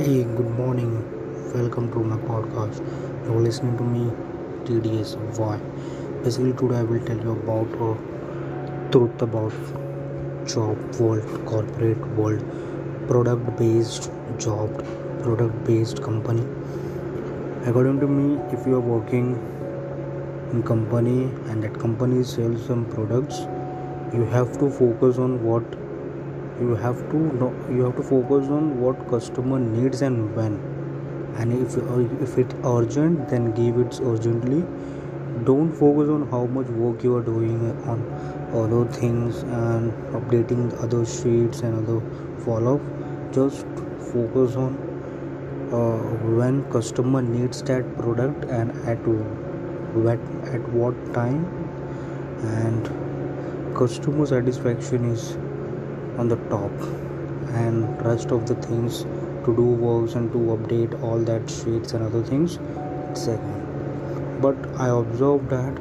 Hey, good morning. Welcome to my podcast. You're listening to me, TDS. Why? Basically, today I will tell you about a truth about job world, corporate world, product-based job, product-based company. According to me, if you are working in company and that company sells some products, you have to focus on what you have to know you have to focus on what customer needs and when. And if if it's urgent then give it urgently. Don't focus on how much work you are doing on other things and updating other sheets and other follow up just focus on uh, when customer needs that product and at what at what time. And customer satisfaction is on the top and rest of the things to do works and to update all that sheets and other things second but i observed that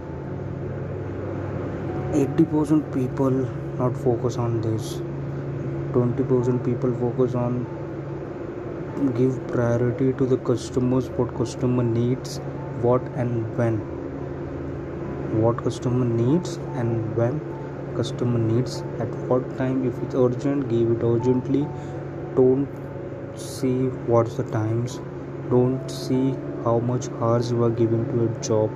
80% people not focus on this. 20% people focus on give priority to the customers what customer needs what and when. What customer needs and when customer needs at what time. If it's urgent give it urgently. Don't see what's the times. Don't see how much hours you are giving to a job.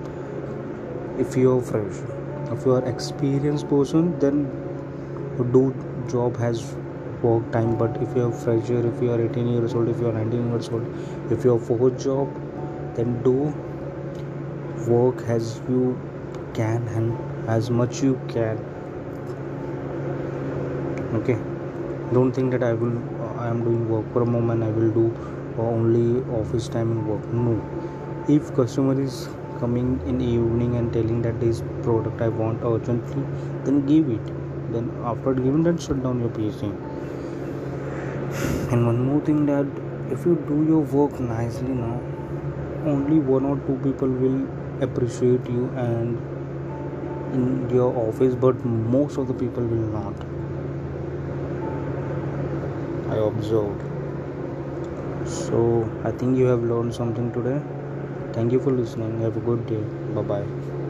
If you are fresh if you are experienced person then do job has work time. But if you are fresher if you are 18 years old if you are 19 years old if you are for job then do work as you can and as much you can okay. Don't think that i will i am doing work from home and i will do only office timing work. No. If customer is coming in evening and telling that this product i want urgently then give it. Then after giving that shut down your pc and one more thing that if you do your work nicely now only one or two people will appreciate you and in your office but most of the people will not I observed. So I think you have learned something today. Thank you for listening. Have a good day. Bye bye.